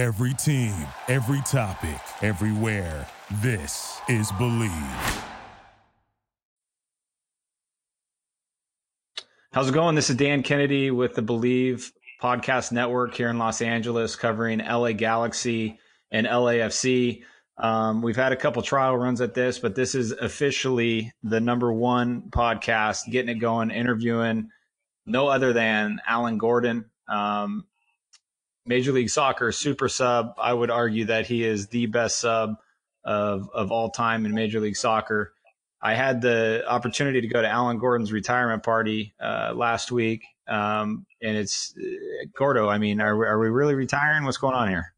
Every team, every topic, everywhere. This is Believe. How's it going? This is Dan Kennedy with the Believe Podcast Network here in Los Angeles, covering LA Galaxy and LAFC. Um, we've had a couple trial runs at this, but this is officially the number one podcast, getting it going, interviewing no other than Alan Gordon. Um, Major League Soccer super sub. I would argue that he is the best sub of of all time in Major League Soccer. I had the opportunity to go to Alan Gordon's retirement party uh, last week, um, and it's uh, Gordo. I mean, are are we really retiring? What's going on here?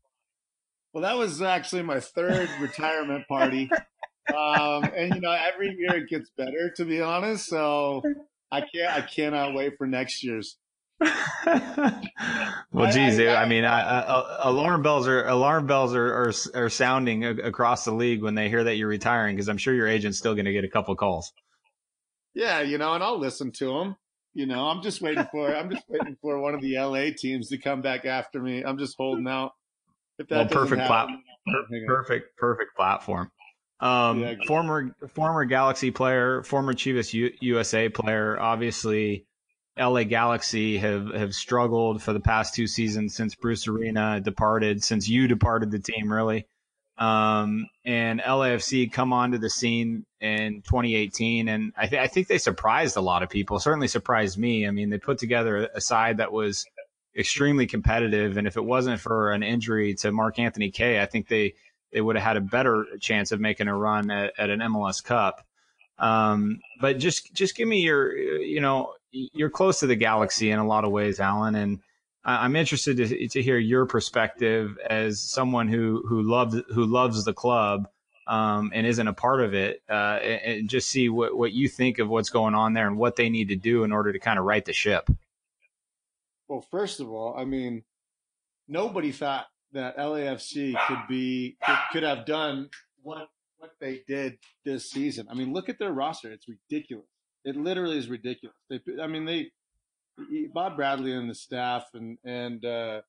Well, that was actually my third retirement party, um, and you know, every year it gets better. To be honest, so I can't. I cannot wait for next year's. well, geez, I, I, I mean, I, alarm bells are alarm bells are are, are sounding across the league when they hear that you're retiring because I'm sure your agent's still going to get a couple calls. Yeah, you know, and I'll listen to them. You know, I'm just waiting for I'm just waiting for one of the LA teams to come back after me. I'm just holding out. If that well, perfect platform, perfect, perfect platform. Um, yeah, former former Galaxy player, former Chivas U- USA player, obviously LA Galaxy have have struggled for the past two seasons since Bruce Arena departed, since you departed the team, really. Um, and LAFC come onto the scene in 2018, and I, th- I think they surprised a lot of people. Certainly surprised me. I mean, they put together a side that was extremely competitive, and if it wasn't for an injury to Mark Anthony Kaye, I think they they would have had a better chance of making a run at, at an MLS Cup. Um, but just just give me your you know you're close to the galaxy in a lot of ways, Alan, and I'm interested to, to hear your perspective as someone who who loves who loves the club um, and isn't a part of it, uh, and, and, just see what what you think of what's going on there and what they need to do in order to kind of right the ship. Well, first of all, I mean, nobody thought that LAFC could be could, could have done what what they did this season. I mean, look at their roster; it's ridiculous. It literally is ridiculous. They, I mean, they Bob Bradley and the staff and and uh,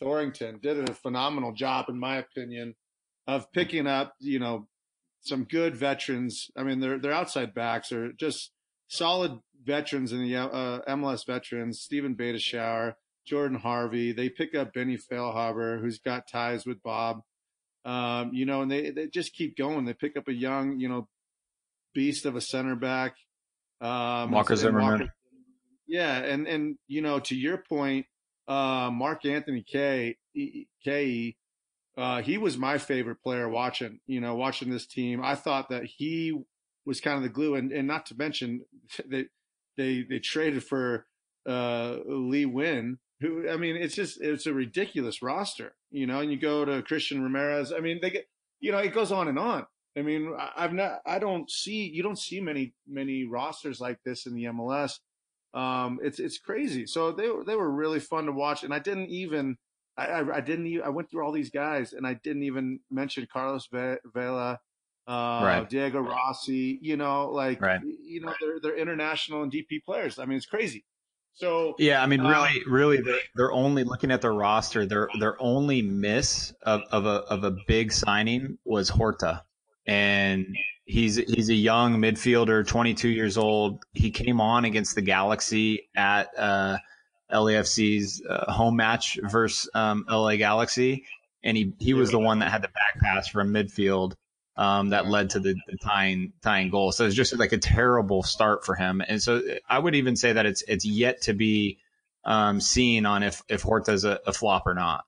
did a phenomenal job, in my opinion, of picking up you know some good veterans. I mean, their outside backs are just solid veterans in the uh, MLS veterans. Steven Beitashour, Jordan Harvey. They pick up Benny Feilhaber, who's got ties with Bob. Um, you know, and they they just keep going. They pick up a young, you know, beast of a center back. Um, Walker Zimmerman. Walker, yeah, and and you know, to your point, uh, Mark Anthony Kaye, K, uh, he was my favorite player watching. You know, watching this team, I thought that he was kind of the glue, and and not to mention they they they traded for uh, Lee Nguyen, who I mean, it's just it's a ridiculous roster. You know, and you go to Christian Ramirez. I mean, they get you know, it goes on and on. I mean, I've not, I don't see, you don't see many, many rosters like this in the MLS. Um, it's, it's crazy. So they were, they were really fun to watch. And I didn't even, I, I, I didn't even, I went through all these guys and I didn't even mention Carlos Vela, uh, right. Diego Rossi, you know, like, right. you know, they're, they're international and DP players. I mean, it's crazy. So yeah, I mean, really, um, really, they're, they're, only looking at their roster. Their their only miss of, of a of a big signing was Horta and he's he's a young midfielder, 22 years old. He came on against the Galaxy at uh, LAFC's uh, home match versus um, LA Galaxy, and he he was the one that had the back pass from midfield um, that led to the, the, tying tying goal. So it's just like a terrible start for him. And so I would even say that it's it's yet to be um, seen on if if Horta's a, a flop or not.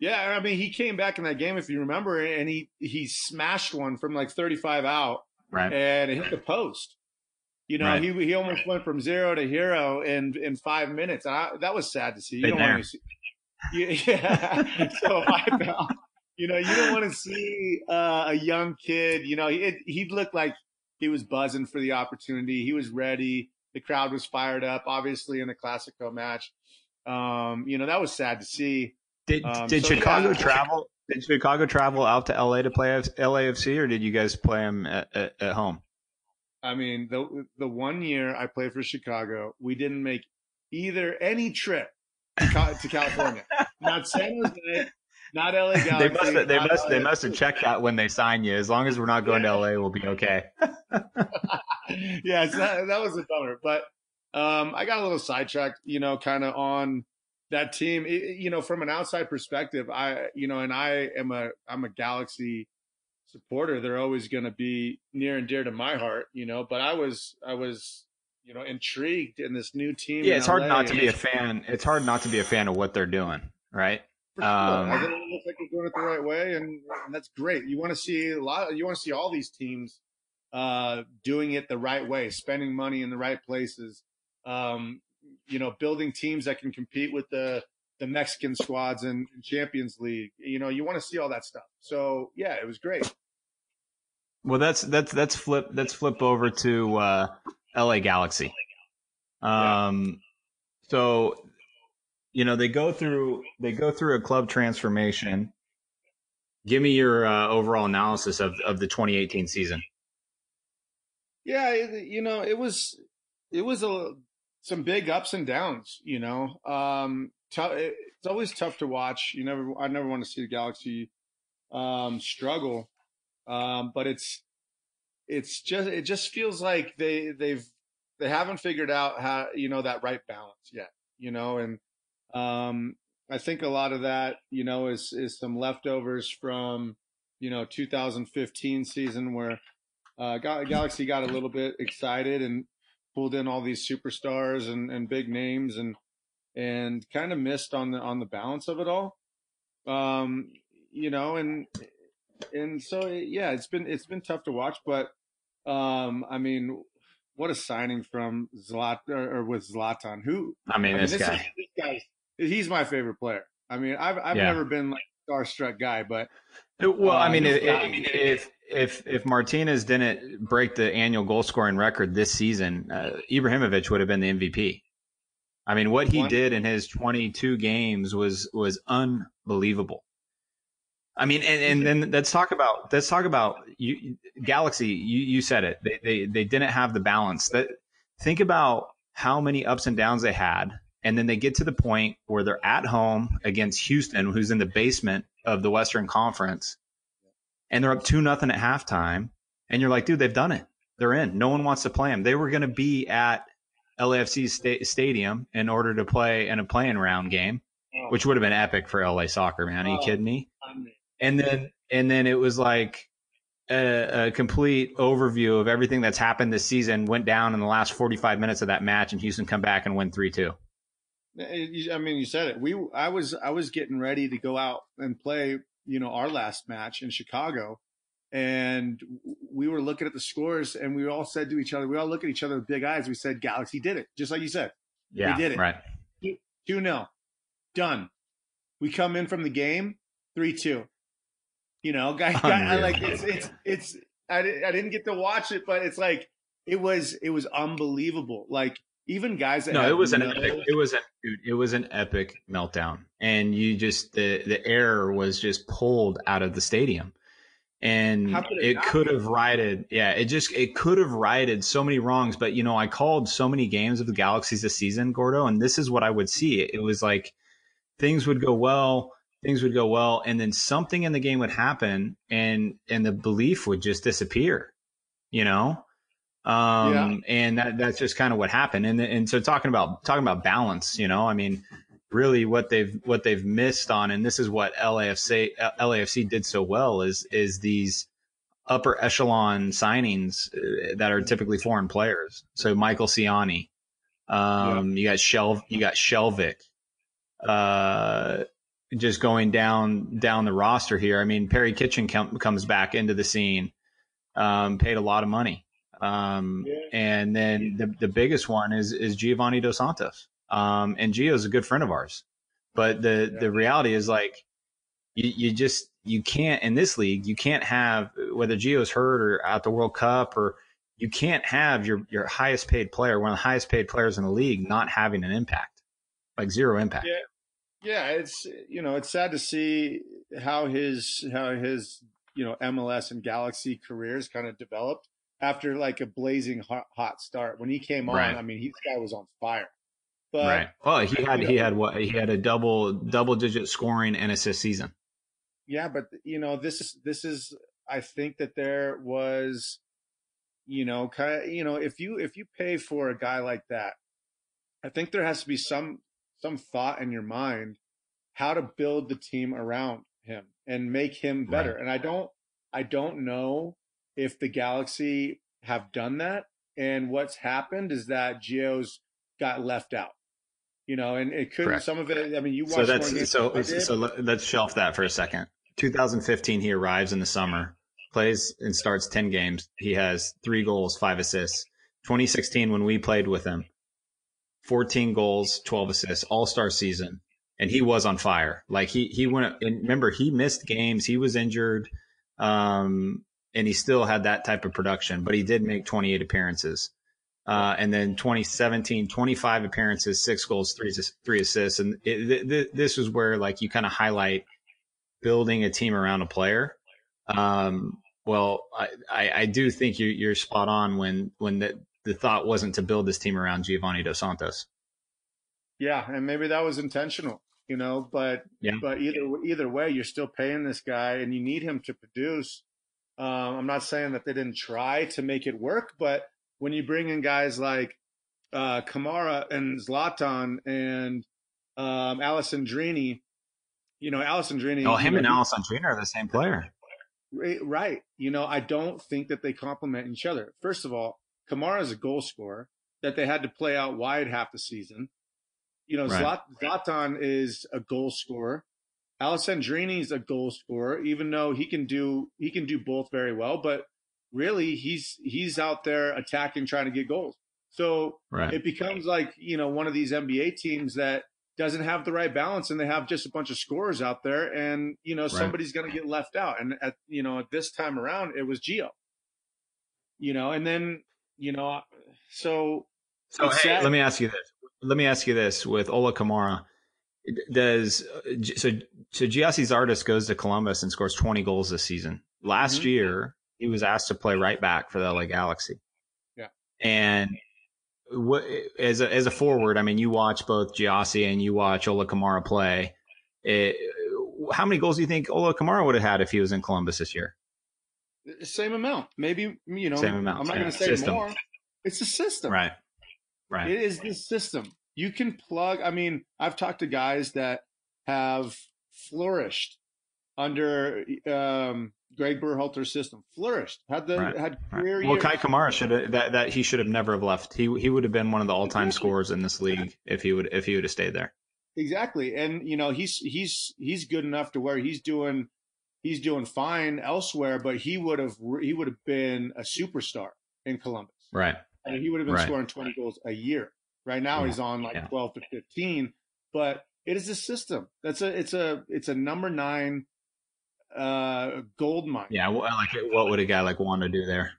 Yeah, I mean, he came back in that game if you remember, and he he smashed one from like 35 out, right. and it hit the post. You know, right. he he almost went from zero to hero in in five minutes. I, that was sad to see. You Been don't want to see. Yeah, so I felt, you know, you don't want to see uh, a young kid. You know, he he looked like he was buzzing for the opportunity. He was ready. The crowd was fired up. Obviously, in the Classico match, um, you know, that was sad to see. Did um, did so Chicago yeah. travel? Did Chicago travel out to LA to play LAFC, or did you guys play them at, at, at home? I mean, the the one year I played for Chicago, we didn't make either any trip to, to California. not San Jose, not LA Galaxy. they must have, they must LA. they must have checked that when they sign you. As long as we're not going yeah. to LA, we'll be okay. yeah, that, that was a bummer. But um, I got a little sidetracked, you know, kind of on that team. It, you know, from an outside perspective, I you know, and I am a I'm a Galaxy supporter. They're always going to be near and dear to my heart, you know. But I was I was you know intrigued in this new team. Yeah, it's hard not to be a fan. It's hard not to be a fan of what they're doing, right? Sure. Um, I think it looks like they're doing it the right way, and, and that's great. You want to see a lot. You want to see all these teams uh, doing it the right way, spending money in the right places. Um, you know, building teams that can compete with the the Mexican squads in Champions League. You know, you want to see all that stuff. So yeah, it was great. Well, that's that's that's flip that's flip over to uh, L.A. Galaxy. Um, yeah. so you know they go through they go through a club transformation. Give me your uh, overall analysis of of the 2018 season. Yeah, you know it was it was a some big ups and downs. You know, um, t- it's always tough to watch. You never I never want to see the Galaxy um, struggle, um, but it's it's just it just feels like they they've they haven't figured out how you know that right balance yet you know and um i think a lot of that you know is is some leftovers from you know 2015 season where uh galaxy got a little bit excited and pulled in all these superstars and and big names and and kind of missed on the on the balance of it all um you know and and so yeah it's been it's been tough to watch but um, I mean, what a signing from Zlatan or, with Zlatan. Who? I mean, I this, mean, this, guy. Is, this guy. He's my favorite player. I mean, I've I've yeah. never been like starstruck guy, but well, I um, mean, if, if if if Martinez didn't break the annual goal scoring record this season, uh, Ibrahimovic would have been the MVP. I mean, what he did in his 22 games was was unbelievable. I mean, and, and then let's talk about let's talk about you, Galaxy. You, you said it. They, they they didn't have the balance. That think about how many ups and downs they had, and then they get to the point where they're at home against Houston, who's in the basement of the Western Conference, and they're up two nothing at halftime, and you're like, dude, they've done it. They're in. No one wants to play them. They were going to be at LAFC sta- Stadium in order to play in a playing round game, oh. which would have been epic for LA soccer, man. Are you oh, kidding me? and then and then it was like a, a, complete overview of everything that's happened this season went down in the last 45 minutes of that match and Houston come back and win 3-2. I mean, you said it. We, I was, I was getting ready to go out and play, you know, our last match in Chicago, and we were looking at the scores, and we all said to each other, we all look at each other with big eyes. We said, "Galaxy did it," just like you said. Yeah, we did it. Right. Two 0 done. We come in from the game three two. You know, guy, guy I like it's it's it's I, I didn't get to watch it, but it's like it was it was unbelievable. Like even guys that no, it was no, an epic, it was an dude, it was an epic meltdown, and you just the the air was just pulled out of the stadium, and it, it could have righted. Yeah, it just it could have righted so many wrongs. But you know, I called so many games of the Galaxies this season, Gordo, and this is what I would see. It was like things would go well things would go well and then something in the game would happen and and the belief would just disappear you know um yeah. and that that's just kind of what happened and and so talking about talking about balance you know i mean really what they've what they've missed on and this is what LAFC LAFC did so well is is these upper echelon signings uh, that are typically foreign players so Michael Ciani um yeah. you got Shel you got Skjelvik uh just going down down the roster here. I mean, Perry Kitchen com- comes back into the scene, um, paid a lot of money, um, yeah. and then the the biggest one is is Giovanni Dos Santos, um, and Gio is a good friend of ours, but the yeah. the reality is like you you just you can't in this league you can't have whether Gio's hurt or at the World Cup or you can't have your your highest paid player, one of the highest paid players in the league, not having an impact, like zero impact. Yeah yeah, it's you know it's sad to see how his how his you know MLS and Galaxy careers kind of developed after like a blazing hot, hot start. When he came on, right. I mean, he, this guy was on fire. But, right. Well, he had he had what he had a double double digit scoring and assist season. yeah, but you know, this is this is. I think that there was, you know, kind of, you know, if you if you pay for a guy like that, I think there has to be some some thought in your mind how to build the team around him and make him better. Right. And I don't I don't know if the Galaxy have done that. And what's happened is that Gio's got left out. You know, and it could Correct. some of it. I mean, you watched so that's so so let's shelf that for a second. 2015, he arrives in the summer, plays and starts 10 games. He has three goals, five assists. 2016, when we played with him, 14 goals, 12 assists, all star season. And he was on fire. Like he, he went, and remember, he missed games. He was injured. Um, and he still had that type of production, but he did make 28 appearances. Uh, and then 2017, 25 appearances, six goals, three, three assists. And it, th- th- this is where like you kind of highlight building a team around a player. Um, well, I, I, I, do think you, you're spot on when, when the, the thought wasn't to build this team around Giovanni Dos Santos. Yeah. And maybe that was intentional, you know, but, yeah. but either, either way, you're still paying this guy and you need him to produce. Um, I'm not saying that they didn't try to make it work, but when you bring in guys like uh, Kamara and Zlatan and um, Alessandrini, you know, Alessandrini. Oh, him know, and Alessandrini are the same player. Right. You know, I don't think that they complement each other. First of all, Kamara is a goal scorer that they had to play out wide half the season. You know, right. Zlatan is a goal scorer. Alessandrini is a goal scorer, even though he can do he can do both very well. But really he's he's out there attacking, trying to get goals. So right. it becomes like you know one of these NBA teams that doesn't have the right balance, and they have just a bunch of scorers out there, and you know right. somebody's going to get left out. And at you know at this time around, it was Gio. You know, and then you know, so so hey, sad. let me ask you this. Let me ask you this with Ola Kamara. Does so so Gyasi Zardes goes to Columbus and scores 20 goals this season. Last mm-hmm. year, he was asked to play right back for the LA Galaxy. Yeah. And what, as a, as a forward, I mean, you watch both Gyasi and you watch Ola Kamara play. It, how many goals do you think Ola Kamara would have had if he was in Columbus this year? Same amount, maybe you know. Same amount. I'm not going to say system. more. It's a system, right? Right. It is the system. You can plug. I mean, I've talked to guys that have flourished under um, Greg Berhalter's system flourished. Had the right. had career. Right. Well, Kei Kamara should have that, that he should have never have left. He he would have been one of the all time exactly. scorers in this league if he would if he would have stayed there. Exactly, and you know he's he's he's good enough to where he's doing he's doing fine elsewhere, but he would have he would have been a superstar in Columbus. Right. And he would have been right. scoring 20 goals a year. Right now yeah. he's on like yeah. 12 to 15, but it is a system. That's a it's a it's a number 9 uh, gold mine. Yeah, well, like what would a guy like want to do there?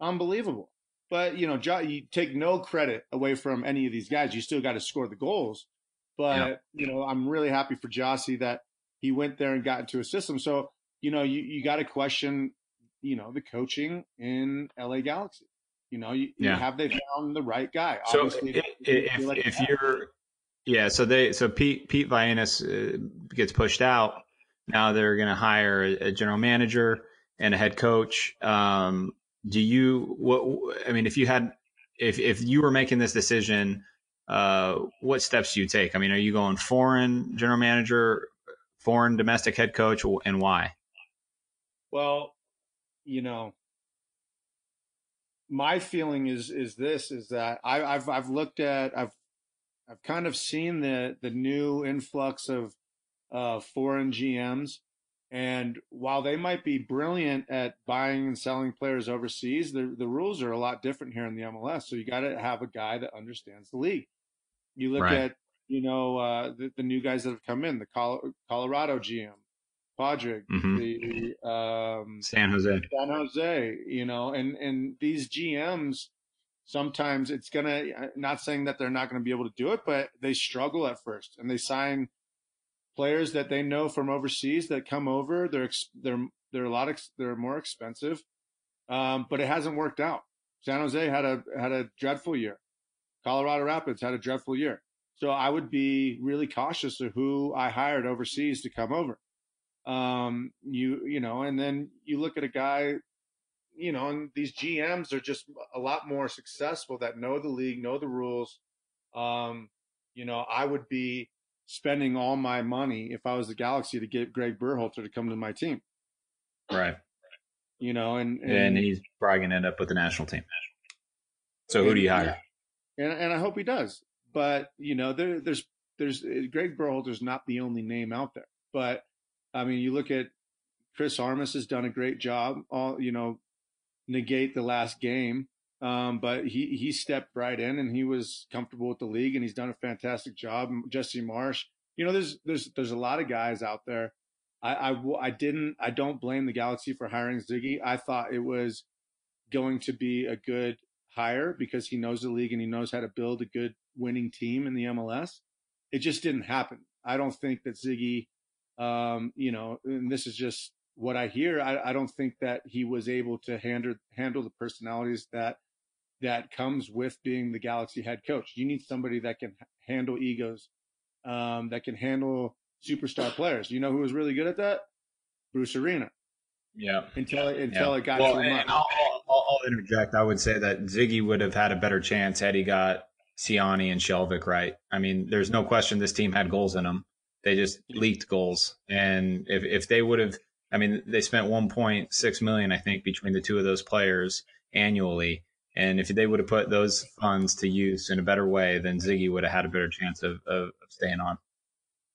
Unbelievable. But you know, you take no credit away from any of these guys. You still got to score the goals. But yeah. you know, I'm really happy for Gyasi that he went there and got into a system. So you know, you you got to question, you know, the coaching in LA Galaxy. You know, you, yeah. have they found the right guy? So Obviously, if, if, like if you're, yeah, so they so Pete Pete Vagenas uh, gets pushed out now they're going to hire a, general manager and a head coach. Um, do you? What I mean, if you had, if if you were making this decision, uh, what steps do you take? I mean, are you going foreign general manager, foreign domestic head coach, and why? Well, you know, my feeling is is this is that I, I've I've looked at I've I've kind of seen the the new influx of uh, foreign GMs. And while they might be brilliant at buying and selling players overseas, the, the rules are a lot different here in the MLS. So you got to have a guy that understands the league. You look right. at, you know, uh, the, the, new guys that have come in, the Col- Colorado GM, Padraig, mm-hmm. the um, San Jose, San Jose, you know, and and these GMs sometimes it's gonna. Not saying that they're not going to be able to do it, but they struggle at first, and they sign players that they know from overseas that come over. They're they're they're a lot ex, they're more expensive, um, but it hasn't worked out. San Jose had a had a dreadful year. Colorado Rapids had a dreadful year. So I would be really cautious of who I hired overseas to come over. Um, you you know, and then you look at a guy, you know, and these GMs are just a lot more successful that know the league, know the rules. Um, you know, I would be spending all my money if I was the Galaxy to get Greg Berhalter to come to my team. Right. You know, and and, and he's probably gonna end up with the national team. So who do you hire? And and I hope he does. But you know, there there's there's Greg Berhalter's not the only name out there. But I mean, you look at Chris Armas has done a great job. All you know, negate the last game, um, but he he stepped right in and he was comfortable with the league and he's done a fantastic job. Jesse Marsch, you know, there's there's there's a lot of guys out there. I, I I didn't I don't blame the Galaxy for hiring Ziggy. I thought it was going to be a good hire because he knows the league and he knows how to build a good winning team in the MLS. It just didn't happen. I don't think that Ziggy um, you know, and this is just what I hear. I, I don't think that he was able to handle handle the personalities that that comes with being the Galaxy head coach. You need somebody that can handle egos, um, that can handle superstar players. You know who was really good at that? Bruce Arena. Yeah. Until it, until yeah. it got well, too much. I'll, I'll, I'll, interject. I would say that Ziggy would have had a better chance had he got Ciani and Skjelvik right. I mean, there's no question this team had goals in them. They just leaked goals. And if, if they would have, I mean, they spent 1.6 million, I think, between the two of those players annually. And if they would have put those funds to use in a better way, then Ziggy would have had a better chance of, of, of staying on.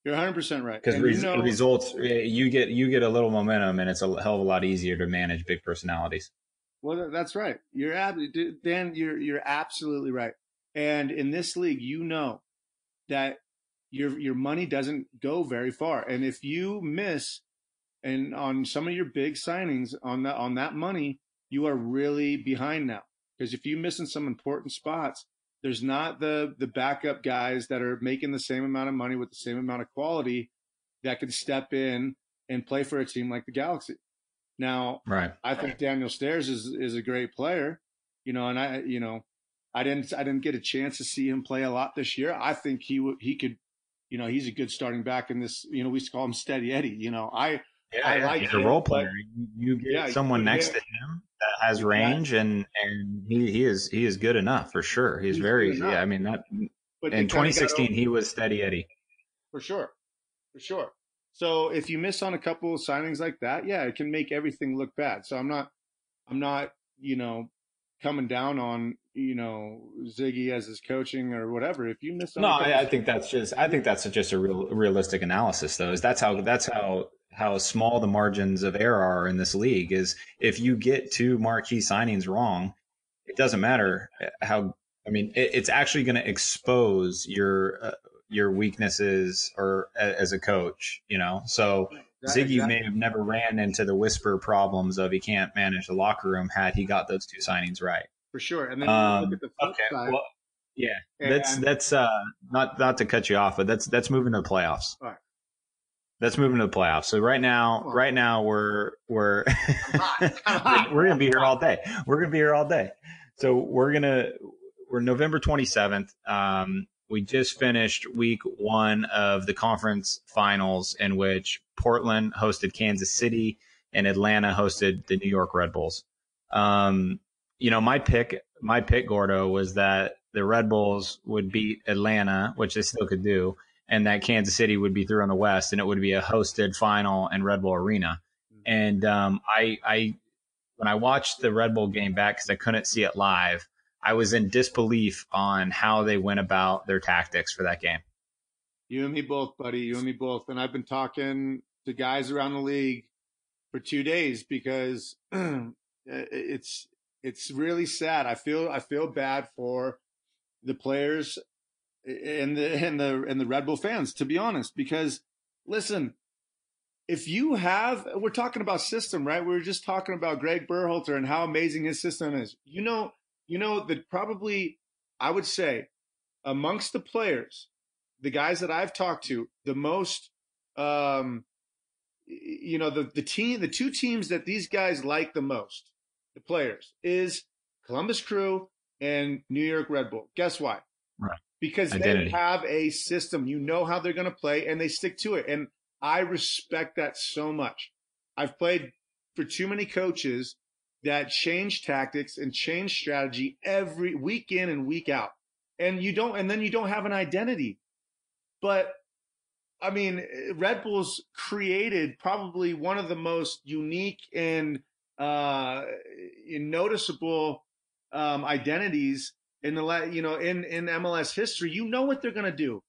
You're 100 percent right. Because res- you know, results, eh, you get you get a little momentum, and it's a hell of a lot easier to manage big personalities. Well, that's right. You're ab- Dan. You're you're absolutely right. And in this league, you know that your your money doesn't go very far. And if you miss and on some of your big signings on that on that money, you are really behind now. Because if you miss in some important spots, there's not the the backup guys that are making the same amount of money with the same amount of quality that can step in and play for a team like the Galaxy. Now, right. I think Daniel Steres is is a great player, you know, and I you know, I didn't I didn't get a chance to see him play a lot this year. I think he would he could you know, he's a good starting back in this. You know, we used to call him Steady Eddie. You know, I yeah, I like he's a role player. You, get yeah, someone next to him that has range, and and he, he is he is good enough for sure. He's, he's very yeah. I mean that. But in 2016, he was Steady Eddie. For sure, for sure. So if you miss on a couple of signings like that, yeah, it can make everything look bad. So I'm not, I'm not, you know, coming down on you know Ziggy as his coaching or whatever. If you miss, no, I, I, think that's just I think that's just a real realistic analysis though. Is that's how that's how how small the margins of error are in this league. Is if you get two marquee signings wrong, it doesn't matter how. I mean, it, it's actually going to expose your uh, your weaknesses or as a coach. You know, so. Ziggy exactly. may have never ran into the whisper problems of he can't manage the locker room had he got those two signings right for sure. And then um, look at the flip okay, side. Well, yeah, and, that's that's uh, not not to cut you off, but that's that's moving to the playoffs. All right. That's moving to the playoffs. So right now, right now we're we're we're gonna be here all day. We're gonna be here all day. So we're gonna we're November twenty seventh. Um, we just finished week one of the conference finals, in which Portland hosted Kansas City and Atlanta hosted the New York Red Bulls. Um, you know, my pick, my pick, Gordo, was that the Red Bulls would beat Atlanta, which they still could do, and that Kansas City would be through on the West, and it would be a hosted final in Red Bull Arena. Mm-hmm. And um, I, I, when I watched the Red Bull game back because I couldn't see it live, I was in disbelief on how they went about their tactics for that game. You and me both, buddy. You and me both. And I've been talking to guys around the league for two days because it's it's really sad. I feel I feel bad for the players and the and the and the Red Bull fans, to be honest, because listen, if you have we're talking about system, right? We are just talking about Greg Berhalter and how amazing his system is. You know, you know that probably I would say amongst the players, the guys that I've talked to, the most um you know, the the team the two teams that these guys like the most the players is Columbus Crew and New York Red Bull. Guess why? Right. Because Identity. they have a system. You know how they're going to play and they stick to it. And I respect that so much. I've played for too many coaches that change tactics and change strategy every week in and week out. And you don't, and then you don't have an identity. But I mean, Red Bulls created probably one of the most unique and uh, noticeable um, identities in the you know in in MLS history. You know what they're going to do.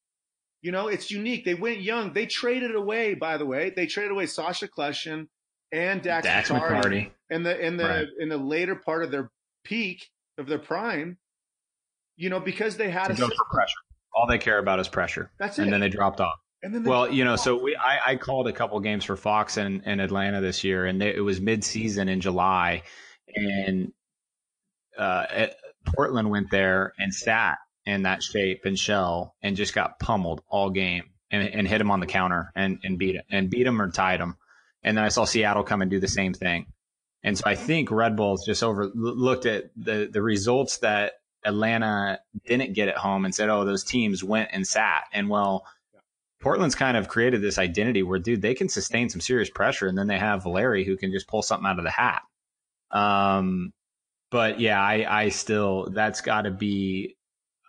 You know, it's unique. They went young. They traded away, by the way. They traded away Sacha Kljestan and Dax, Dax McCarty, McCarty in the in the right. in the later part of their peak of their prime. You know, because they had to a go for pressure. All they care about is pressure. That's it. And then they dropped off. And then well, you know, so we I, I, called a couple games for Fox in, in Atlanta this year, and they, it was mid season in July, and uh, Portland went there and sat in that shape and shell and just got pummeled all game and, and hit him on the counter and, and beat it and beat him or tied him. And then I saw Seattle come and do the same thing. And so I think Red Bulls just over looked at the, the results that Atlanta didn't get at home and said, oh, those teams went and sat. And well, Portland's kind of created this identity where, dude, they can sustain some serious pressure. And then they have Valeri who can just pull something out of the hat. Um, but yeah, I, I still, that's got to be,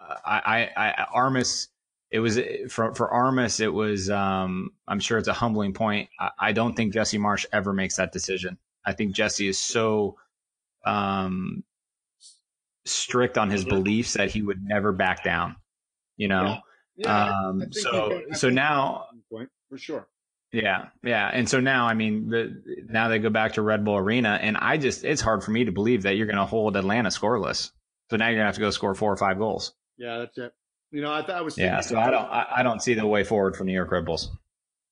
uh, I, I, I, Armas, it was for, for Armas, it was, um, I'm sure it's a humbling point. I, I don't think Jesse Marsch ever makes that decision. I think Jesse is so, um, strict on his beliefs that he would never back down, you know? Yeah. yeah um, so, so now, point for sure. Yeah, yeah, and so now, I mean, the, now they go back to Red Bull Arena, and I just it's hard for me to believe that you're going to hold Atlanta scoreless. So now you're going to have to go score four or five goals. Yeah, that's it. You know, I I was. Yeah, so I don't, I, I don't see the way forward for New York Red Bulls.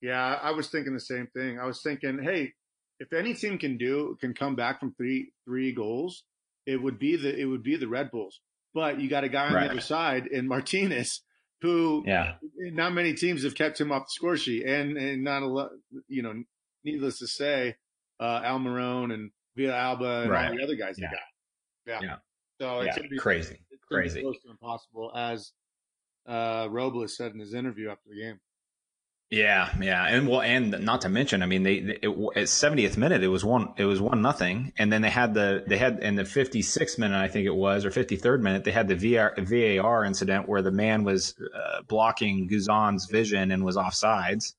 Yeah, I was thinking the same thing. I was thinking, hey, if any team can do can come back from three three goals, it would be the it would be the Red Bulls. But you got a guy on right. the other side in Martinez who yeah. not many teams have kept him off the score sheet, and and not a lot, you know, needless to say, uh, Almiron and Villalba and right. all the other guys yeah. they got. Yeah. yeah. So it's yeah. gonna be crazy, it's crazy, close to impossible, as uh, Robles said in his interview after the game. Yeah, yeah, and well, and not to mention, I mean, they, they it, at 70th minute it was one it was one nothing, and then they had the they had in the 56th minute I think it was or 53rd minute they had the VR, VAR incident where the man was uh, blocking Guzan's vision and was offsides,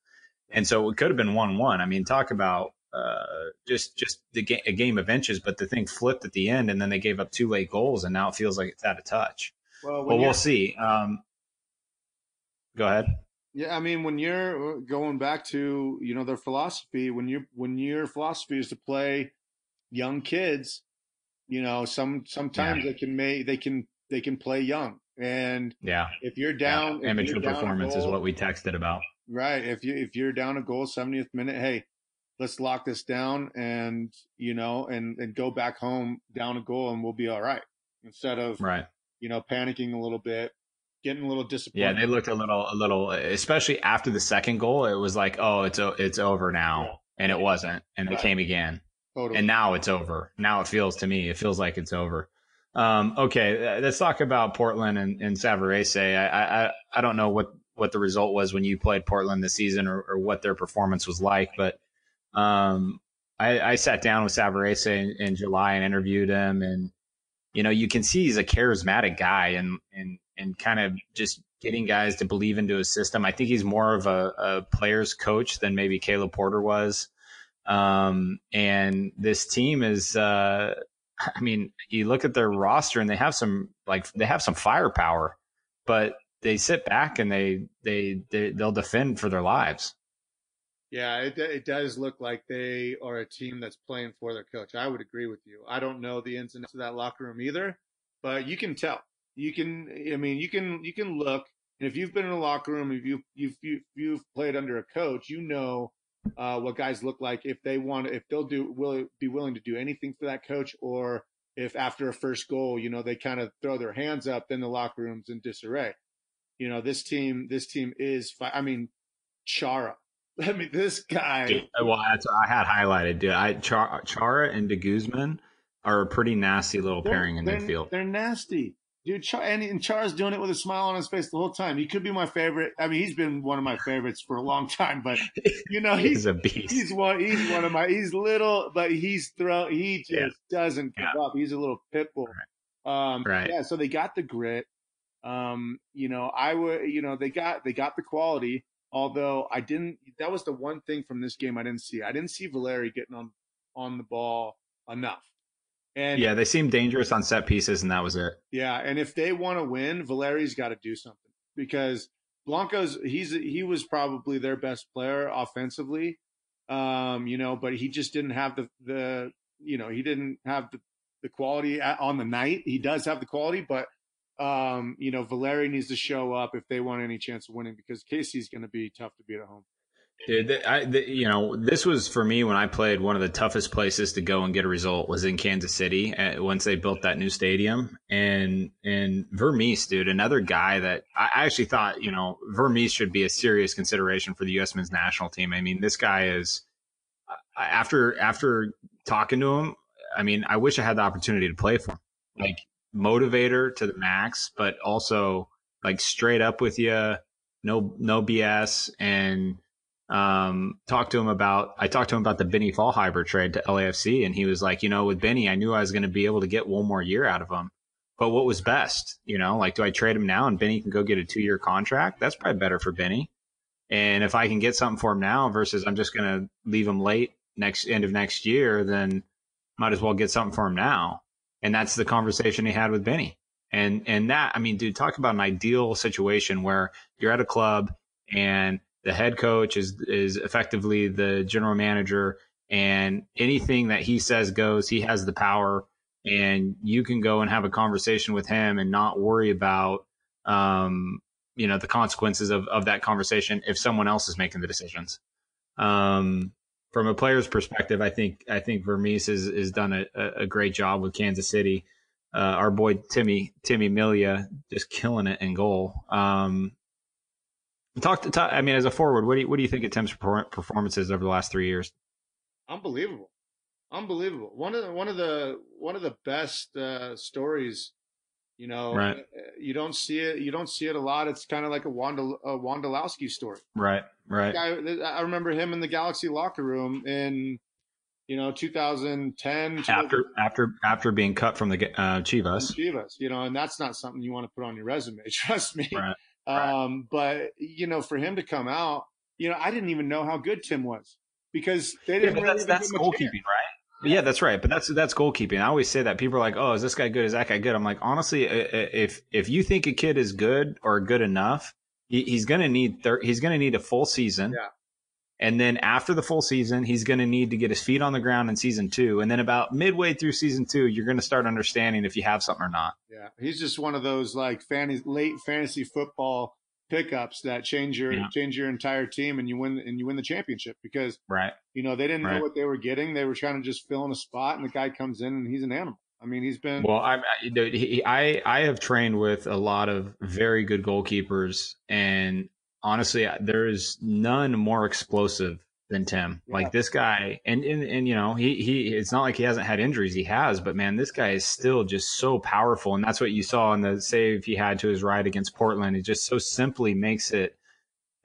and so it could have been one one. I mean, talk about uh, just just the ga- a game of inches, but the thing flipped at the end, and then they gave up two late goals, and now it feels like it's out of touch. Well, we'll see. Um, go ahead. Yeah, I mean, when you're uh, going back to you know their philosophy, when you when your philosophy is to play young kids, you know, some sometimes yeah. they can make they can they can play young, and yeah, if you're down, yeah. amateur performance goal, is what we texted about. Right. If you if you're down a goal, 70th minute, hey, let's lock this down, and you know, and and go back home down a goal, and we'll be all right. Instead of right, you know, panicking a little bit, getting a little disappointed. Yeah, they looked a little, a little, especially after the second goal. It was like, oh, it's it's over now, yeah. and it wasn't, and right. it came again, totally. and now it's over. Now it feels to me, it feels like it's over. Um, okay, let's talk about Portland and, and Savarese. I, I I don't know what what the result was when you played Portland this season, or, or what their performance was like, but um, I, I sat down with Savarese in, in July and interviewed him, and you know, you can see he's a charismatic guy, and and and kind of just getting guys to believe into his system. I think he's more of a, a player's coach than maybe Caleb Porter was. Um, and this team is, uh, I mean, you look at their roster and they have some like they have some firepower, but they sit back and they they, they they'll defend for their lives. Yeah, it, it does look like they are a team that's playing for their coach. I would agree with you. I don't know the ins and outs of that locker room either, but you can tell you can i mean you can you can look and if you've been in a locker room if you you've you've, you've played under a coach you know uh, what guys look like if they want if they'll do will be willing to do anything for that coach or if after a first goal you know they kind of throw their hands up then the locker room's in disarray you know this team this team is i mean chara I mean, this guy. Dude, well, that's I had highlighted, dude. I Char, Chara and De Guzman are a pretty nasty little they're, pairing in they're, midfield. They're nasty. dude, Char- and, and Char's doing it with a smile on his face the whole time. He could be my favorite. I mean, he's been one of my favorites for a long time, but you know, he's, he's a beast. He's one. He's one of my. He's little, but he's throw. He just yeah. doesn't give yeah. up. He's a little pit bull. Right. Um, right. Yeah. So they got the grit. Um, you know, I would. You know, they got they got the quality. Although I didn't. That was the one thing from this game I didn't see. I didn't see Valeri getting on on the ball enough. And yeah, they seemed dangerous on set pieces, and that was it. Yeah, and if they want to win, Valeri's got to do something because Blanco's he's he was probably their best player offensively, um, you know, but he just didn't have the the you know he didn't have the the quality on the night. He does have the quality, but um, you know, Valeri needs to show up if they want any chance of winning because KC's going to be tough to beat at home. Dude, I, the, you know, this was for me when I played. One of the toughest places to go and get a result was in Kansas City at, once they built that new stadium. And and Vermes, dude, another guy that I actually thought, you know, Vermes should be a serious consideration for the U.S. men's national team. I mean, this guy is after after talking to him. I mean, I wish I had the opportunity to play for him. Like motivator to the max, but also like straight up with you, no no BS and um, talked to him about, I talked to him about the Benny Feilhaber trade to LAFC. And he was like, you know, with Benny, I knew I was going to be able to get one more year out of him. But what was best? You know, like, do I trade him now and Benny can go get a two year contract? That's probably better for Benny. And if I can get something for him now versus I'm just going to leave him late next end of next year, then might as well get something for him now. And that's the conversation he had with Benny. And, and that, I mean, dude, talk about an ideal situation where you're at a club and the head coach is is effectively the general manager and anything that he says goes he has the power and you can go and have a conversation with him and not worry about um, you know the consequences of, of that conversation if someone else is making the decisions um, from a player's perspective i think i think vermes has, has done a, a great job with kansas city uh, our boy timmy timmy Melia just killing it in goal um, Talk to, talk, I mean, as a forward, what do you, what do you think of Tim's performances over the last three years? Unbelievable, unbelievable. One of the, one of the one of the best uh, stories. You know, right. Uh, you don't see it. You don't see it a lot. It's kind of like a Wanda a Wondolowski story. Right, right. I, I remember him in the Galaxy locker room in you know 2010 after after after being cut from the uh, Chivas. Chivas, you know, and that's not something you want to put on your resume. Trust me. Right. Um, but you know, for him to come out, you know, I didn't even know how good Tim was because they didn't. Yeah, really that's that's goalkeeping, right? Yeah, that's right. But that's that's goalkeeping. I always say that people are like, "Oh, is this guy good? Is that guy good?" I'm like, honestly, if if you think a kid is good or good enough, he's going to need thir- he's to need a full season. Yeah. And then after the full season, he's going to need to get his feet on the ground in season two. And then about midway through season two, you're going to start understanding if you have something or not. Yeah. He's just one of those like fantasy, late fantasy football pickups that change your yeah. change your entire team and you win and you win the championship because right you know they didn't right. know what they were getting they were trying to just fill in a spot and the guy comes in and he's an animal I mean, he's been well. I, I I have trained with a lot of very good goalkeepers, and honestly, there is none more explosive than Tim. Yeah. Like this guy, and, and and you know, he he. It's not like he hasn't had injuries. He has, but man, this guy is still just so powerful, and that's what you saw in the save he had to his right against Portland. It just so simply makes it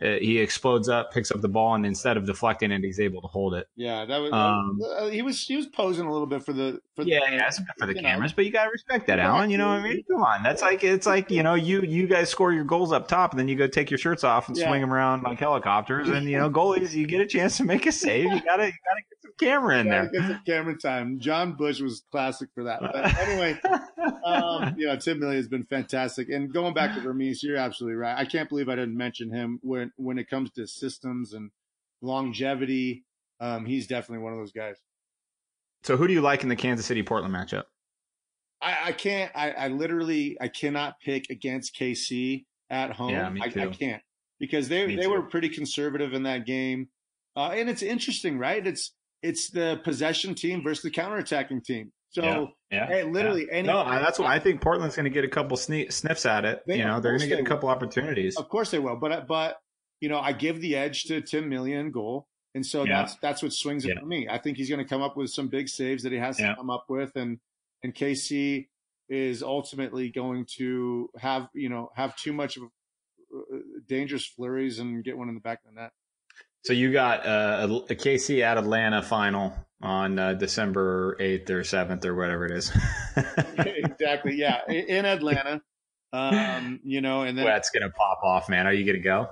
he explodes up, picks up the ball, and instead of deflecting it, he's able to hold it. Yeah, that was um, uh, he was he was posing a little bit for the for yeah the, yeah for the cameras, know. but you gotta respect that, Alan. You know what I mean? Come on, that's like it's like you know you you guys score your goals up top, and then you go take your shirts off and yeah. swing them around like helicopters, and you know goalies you get a chance to make a save, you gotta you gotta get some camera in there. Get some camera time. Jon Busch was classic for that. But anyway, um, you know Tim Melia has been fantastic, and going back to Vermes, you're absolutely right. I can't believe I didn't mention him when when it comes to systems and longevity. Um, he's definitely one of those guys. So who do you like in the Kansas City Portland matchup? I, I can't. I, I, literally I cannot pick against KC at home. Yeah, me too. I, I can't because they me they too. were pretty conservative in that game, uh, and it's interesting, right? It's it's the possession team versus the counterattacking team. So yeah, yeah, hey, literally yeah. any. No, that's why I think. Portland's going to get a couple sne- sniffs at it. They, you know, they're going to get a couple will. opportunities. Of course they will, but but you know, I give the edge to Tim Melia goal. And so yeah. that's that's what swings it yeah. for me. I think he's going to come up with some big saves that he has to come up with, and and KC, is ultimately going to have you know have too much of uh, dangerous flurries and get one in the back of the net. So you got uh, a KC at Atlanta final on uh, December eighth or seventh or whatever it is. exactly. Yeah, in Atlanta. Um, you know, and then well, that's gonna pop off, man. Are you gonna go?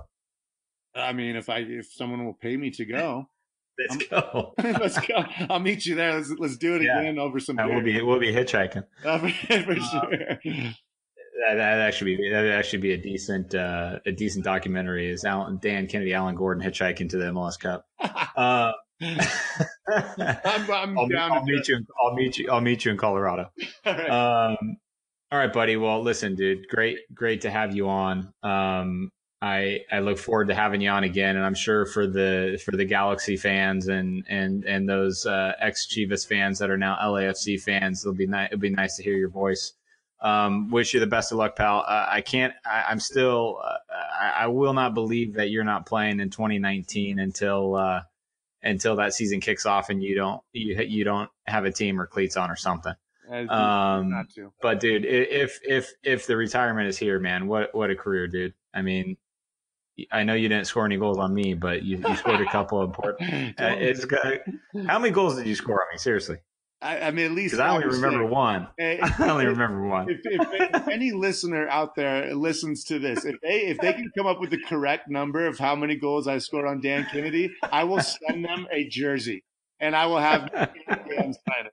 I mean, if I if someone will pay me to go. Let's I'm, go. let's go. I'll meet you there. Let's let's do it yeah. again over some. we'll be we'll be hitchhiking. For, sure. That that actually be that actually be a decent uh, a decent documentary. Is Alan, Dan Kennedy, Alan Gordon hitchhiking to the MLS Cup. Uh, I'm, I'm I'll, down. I'll meet you. In, I'll meet you. I'll meet you in Colorado. all, right. Um, all right, buddy. Well, listen, dude. Great, great to have you on. Um, I I look forward to having you on again, and I'm sure for the for the Galaxy fans and and and those uh, ex Chivas fans that are now LAFC fans, it'll be nice. It'll be nice to hear your voice. Um, wish you the best of luck, pal. Uh, I can't. I, am still. Uh, I, I, will not believe that you're not playing in 2019 until uh, until that season kicks off and you don't you you don't have a team or cleats on or something. Um, but dude, if if if the retirement is here, man, what what a career, dude. I mean, I know you didn't score any goals on me, but you, you scored a couple of important. Uh, it's how many goals did you score on me? Seriously. I, I mean, at least I only remember one. If, I only remember one. If, if, if, any listener out there listens to this, if they if they can come up with the correct number of how many goals I scored on Dan Kennedy, I will send them a jersey, and I will have sign it.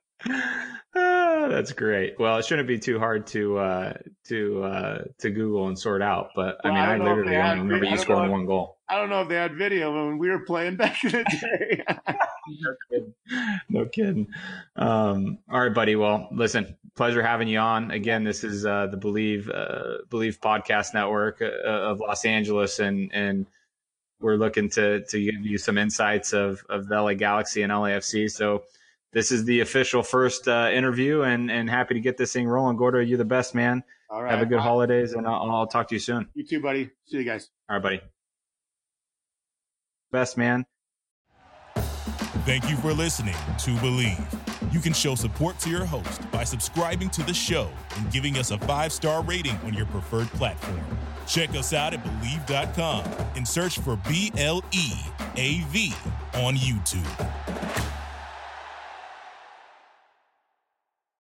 Ah, that's great. Well, it shouldn't be too hard to uh, to uh, to Google and sort out. But well, I mean, I, I literally only remember you scoring one goal. I don't know if they had video when we were playing back in the day. no kidding. No kidding. Um, all right, buddy. Well, listen, pleasure having you on again. This is uh, the Bleav uh, Bleav Podcast Network uh, of Los Angeles, and and we're looking to to give you some insights of of the LA Galaxy and LAFC. So this is the official first uh, interview, and and happy to get this thing rolling. Gordo, you're the best man. All right. Have a good Bye. holidays, and I'll, I'll talk to you soon. You too, buddy. See you guys. All right, buddy. Best man. Thank you for listening to Bleav. You can show support to your host by subscribing to the show and giving us a five star rating on your preferred platform. Check us out at Bleav.com and search for B L E A V on YouTube.